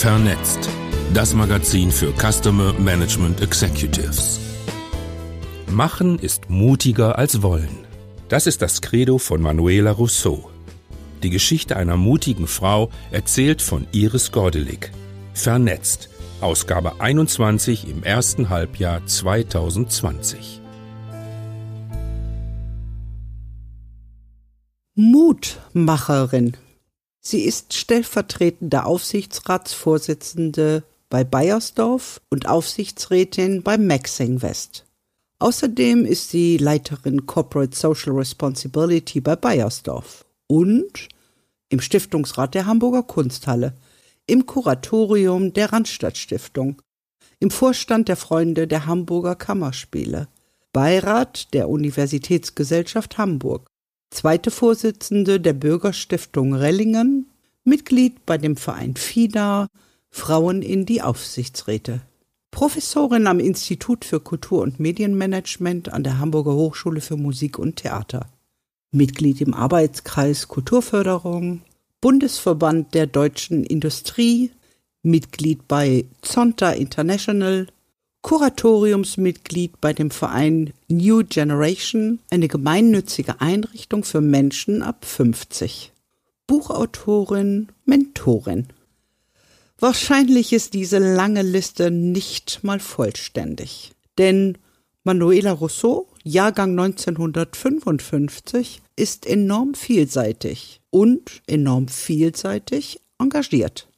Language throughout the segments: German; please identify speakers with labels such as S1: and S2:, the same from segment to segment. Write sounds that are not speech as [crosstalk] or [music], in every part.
S1: Vernetzt. Das Magazin für Customer Management Executives. Machen ist mutiger als wollen. Das ist das Credo von Manuela Rousseau. Die Geschichte einer mutigen Frau erzählt von Iris Gordelig. Vernetzt. Ausgabe 21 im ersten Halbjahr 2020.
S2: Mutmacherin. Sie ist stellvertretende Aufsichtsratsvorsitzende bei Bayersdorf und Aufsichtsrätin bei Maxing West. Außerdem ist sie Leiterin Corporate Social Responsibility bei Bayersdorf und im Stiftungsrat der Hamburger Kunsthalle, im Kuratorium der Randstadt Stiftung, im Vorstand der Freunde der Hamburger Kammerspiele, Beirat der Universitätsgesellschaft Hamburg, zweite Vorsitzende der Bürgerstiftung Rellingen, Mitglied bei dem Verein FIDA, Frauen in die Aufsichtsräte. Professorin am Institut für Kultur- und Medienmanagement an der Hamburger Hochschule für Musik und Theater. Mitglied im Arbeitskreis Kulturförderung, Bundesverband der deutschen Industrie, Mitglied bei Zonta International, Kuratoriumsmitglied bei dem Verein New Generation, eine gemeinnützige Einrichtung für Menschen ab 50. Buchautorin, Mentorin. Wahrscheinlich ist diese lange Liste nicht mal vollständig. Denn Manuela Rousseau, Jahrgang 1955, ist enorm vielseitig und enorm vielseitig engagiert.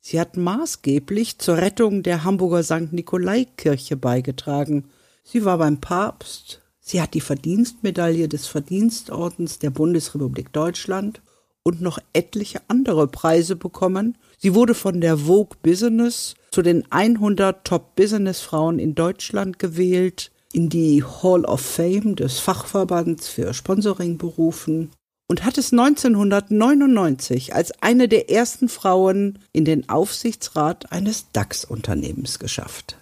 S2: Sie hat maßgeblich zur Rettung der Hamburger St. Nikolai-Kirche beigetragen. Sie war beim Papst, sie hat die Verdienstmedaille des Verdienstordens der Bundesrepublik Deutschland und noch etliche andere Preise bekommen. Sie wurde von der Vogue Business zu den 100 Top Business Frauen in Deutschland gewählt, in die Hall of Fame des Fachverbands für Sponsoring berufen und hat es 1999 als eine der ersten Frauen in den Aufsichtsrat eines DAX-Unternehmens geschafft.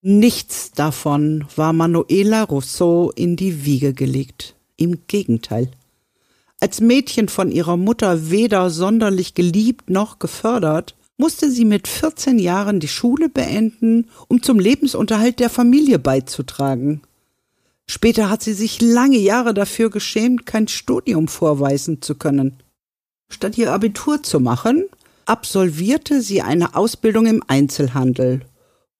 S2: Nichts davon war Manuela Rousseau in die Wiege gelegt. Im Gegenteil. Als Mädchen von ihrer Mutter weder sonderlich geliebt noch gefördert, musste sie mit 14 Jahren die Schule beenden, um zum Lebensunterhalt der Familie beizutragen. Später hat sie sich lange Jahre dafür geschämt, kein Studium vorweisen zu können. Statt ihr Abitur zu machen, absolvierte sie eine Ausbildung im Einzelhandel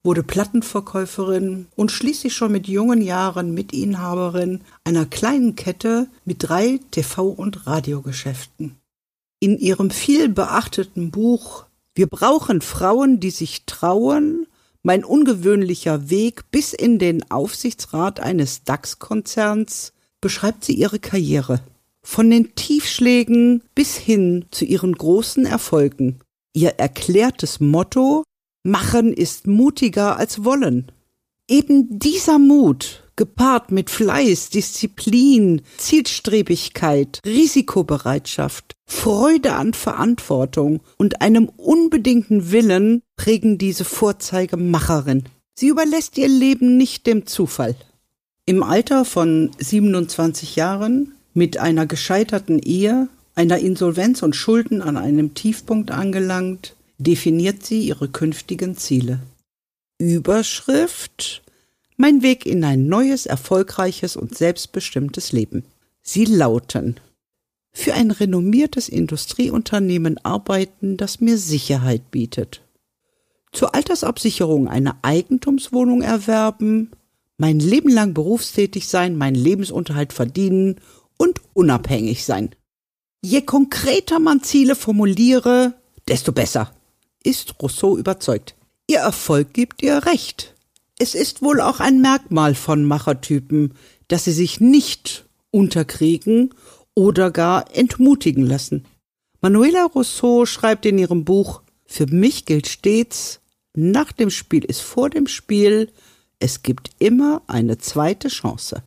S2: wurde Plattenverkäuferin und schließlich schon mit jungen Jahren Mitinhaberin einer kleinen Kette mit drei TV- und Radiogeschäften. In ihrem viel beachteten Buch Wir brauchen Frauen, die sich trauen, mein ungewöhnlicher Weg bis in den Aufsichtsrat eines DAX-Konzerns beschreibt sie ihre Karriere. Von den Tiefschlägen bis hin zu ihren großen Erfolgen. Ihr erklärtes Motto Machen ist mutiger als wollen. Eben dieser Mut, gepaart mit Fleiß, Disziplin, Zielstrebigkeit, Risikobereitschaft, Freude an Verantwortung und einem unbedingten Willen prägen diese Vorzeigemacherin. Sie überlässt ihr Leben nicht dem Zufall. Im Alter von 27 Jahren, mit einer gescheiterten Ehe, einer Insolvenz und Schulden an einem Tiefpunkt angelangt, definiert sie ihre künftigen Ziele. Überschrift Mein Weg in ein neues, erfolgreiches und selbstbestimmtes Leben. Sie lauten Für ein renommiertes Industrieunternehmen arbeiten, das mir Sicherheit bietet. Zur Altersabsicherung eine Eigentumswohnung erwerben, mein Leben lang berufstätig sein, meinen Lebensunterhalt verdienen und unabhängig sein. Je konkreter man Ziele formuliere, desto besser ist Rousseau überzeugt. Ihr Erfolg gibt ihr recht. Es ist wohl auch ein Merkmal von Machertypen, dass sie sich nicht unterkriegen oder gar entmutigen lassen. Manuela Rousseau schreibt in ihrem Buch Für mich gilt stets, nach dem Spiel ist vor dem Spiel, es gibt immer eine zweite Chance.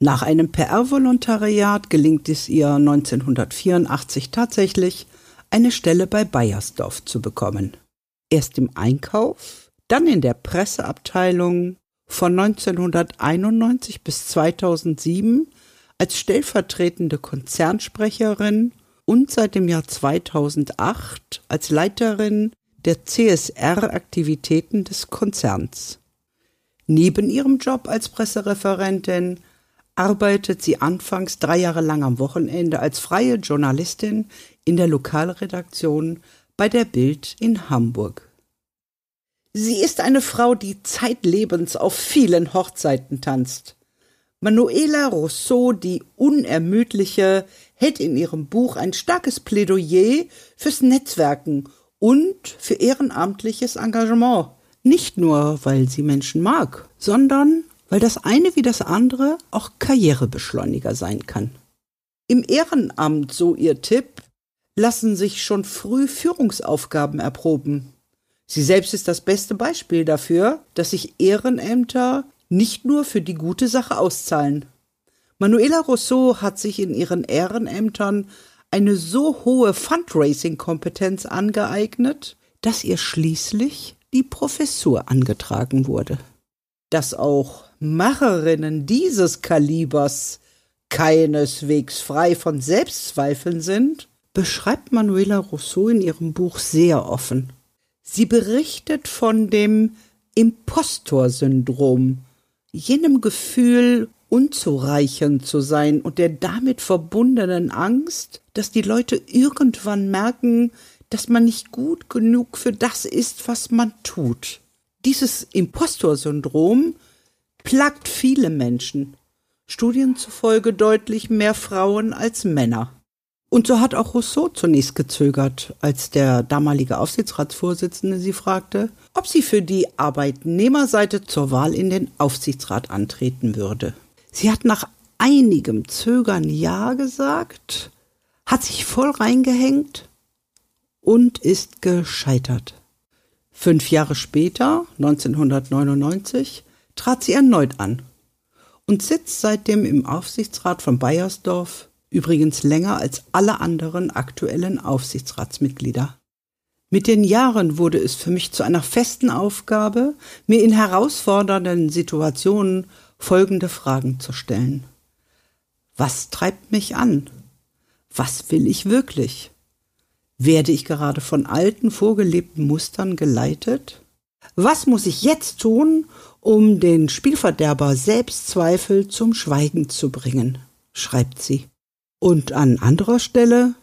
S2: Nach einem PR-Volontariat gelingt es ihr 1984 tatsächlich, eine Stelle bei Bayersdorf zu bekommen. Erst im Einkauf, dann in der Presseabteilung von 1991 bis 2007 als stellvertretende Konzernsprecherin und seit dem Jahr 2008 als Leiterin der CSR-Aktivitäten des Konzerns. Neben ihrem Job als Pressereferentin arbeitet sie anfangs drei Jahre lang am Wochenende als freie Journalistin in der Lokalredaktion bei der Bild in Hamburg. Sie ist eine Frau, die zeitlebens auf vielen Hochzeiten tanzt. Manuela Rousseau, die Unermüdliche, hält in ihrem Buch ein starkes Plädoyer fürs Netzwerken und für ehrenamtliches Engagement. Nicht nur, weil sie Menschen mag, sondern weil das eine wie das andere auch Karrierebeschleuniger sein kann. Im Ehrenamt, so ihr Tipp, lassen sich schon früh Führungsaufgaben erproben. Sie selbst ist das beste Beispiel dafür, dass sich Ehrenämter nicht nur für die gute Sache auszahlen. Manuela Rousseau hat sich in ihren Ehrenämtern eine so hohe Fundraising-Kompetenz angeeignet, dass ihr schließlich die Professur angetragen wurde. Dass auch Macherinnen dieses Kalibers keineswegs frei von Selbstzweifeln sind, beschreibt Manuela Rousseau in ihrem Buch sehr offen. Sie berichtet von dem Impostor-Syndrom, jenem Gefühl, unzureichend zu sein und der damit verbundenen Angst, dass die Leute irgendwann merken, dass man nicht gut genug für das ist, was man tut. Dieses Impostor-Syndrom plagt viele Menschen, Studien zufolge deutlich mehr Frauen als Männer. Und so hat auch Rousseau zunächst gezögert, als der damalige Aufsichtsratsvorsitzende sie fragte, ob sie für die Arbeitnehmerseite zur Wahl in den Aufsichtsrat antreten würde. Sie hat nach einigem Zögern Ja gesagt, hat sich voll reingehängt und ist gescheitert. Fünf Jahre später, 1999, trat sie erneut an und sitzt seitdem im Aufsichtsrat von Bayersdorf, übrigens länger als alle anderen aktuellen Aufsichtsratsmitglieder. Mit den Jahren wurde es für mich zu einer festen Aufgabe, mir in herausfordernden Situationen folgende Fragen zu stellen. Was treibt mich an? Was will ich wirklich? Werde ich gerade von alten, vorgelebten Mustern geleitet? Was muss ich jetzt tun, um den Spielverderber Selbstzweifel zum Schweigen zu bringen? schreibt sie. Und an anderer Stelle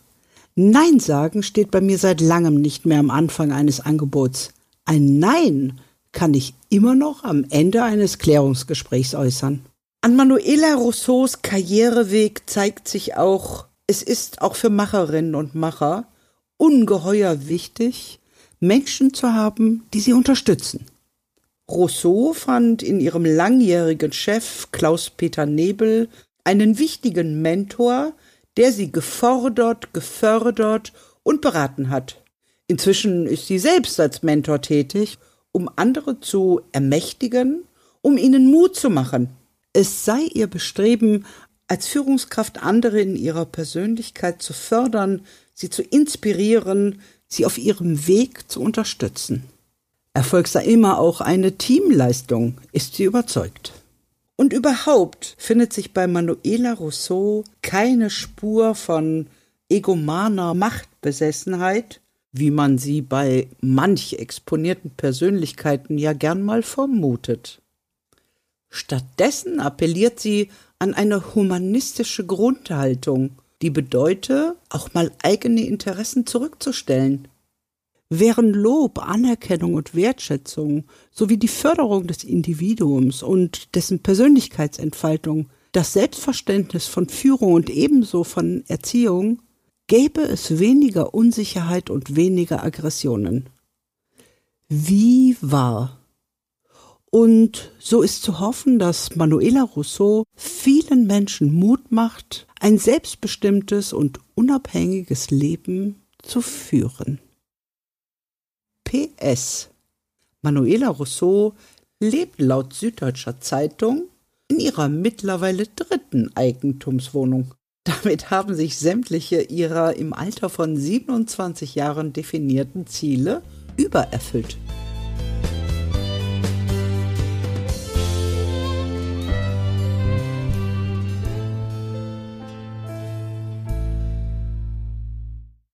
S2: Nein sagen steht bei mir seit langem nicht mehr am Anfang eines Angebots. Ein Nein kann ich immer noch am Ende eines Klärungsgesprächs äußern. An Manuela Rousseaus Karriereweg zeigt sich auch, es ist auch für Macherinnen und Macher ungeheuer wichtig, Menschen zu haben, die sie unterstützen. Rousseau fand in ihrem langjährigen Chef Klaus-Peter Nebel einen wichtigen Mentor, der sie gefordert, gefördert und beraten hat. Inzwischen ist sie selbst als Mentor tätig um andere zu ermächtigen, um ihnen Mut zu machen. Es sei ihr Bestreben, als Führungskraft andere in ihrer Persönlichkeit zu fördern, sie zu inspirieren, sie auf ihrem Weg zu unterstützen. Erfolg sei immer auch eine Teamleistung, ist sie überzeugt. Und überhaupt findet sich bei Manuela Rousseau keine Spur von egomaner Machtbesessenheit, wie man sie bei manch exponierten Persönlichkeiten ja gern mal vermutet. Stattdessen appelliert sie an eine humanistische Grundhaltung, die bedeute, auch mal eigene Interessen zurückzustellen. Während Lob, Anerkennung und Wertschätzung sowie die Förderung des Individuums und dessen Persönlichkeitsentfaltung das Selbstverständnis von Führung und ebenso von Erziehung gäbe es weniger Unsicherheit und weniger Aggressionen. Wie wahr? Und so ist zu hoffen, dass Manuela Rousseau vielen Menschen Mut macht, ein selbstbestimmtes und unabhängiges Leben zu führen. PS Manuela Rousseau lebt laut Süddeutscher Zeitung in ihrer mittlerweile dritten Eigentumswohnung. [laughs] Damit haben sich sämtliche ihrer im Alter von 27 Jahren definierten Ziele übererfüllt.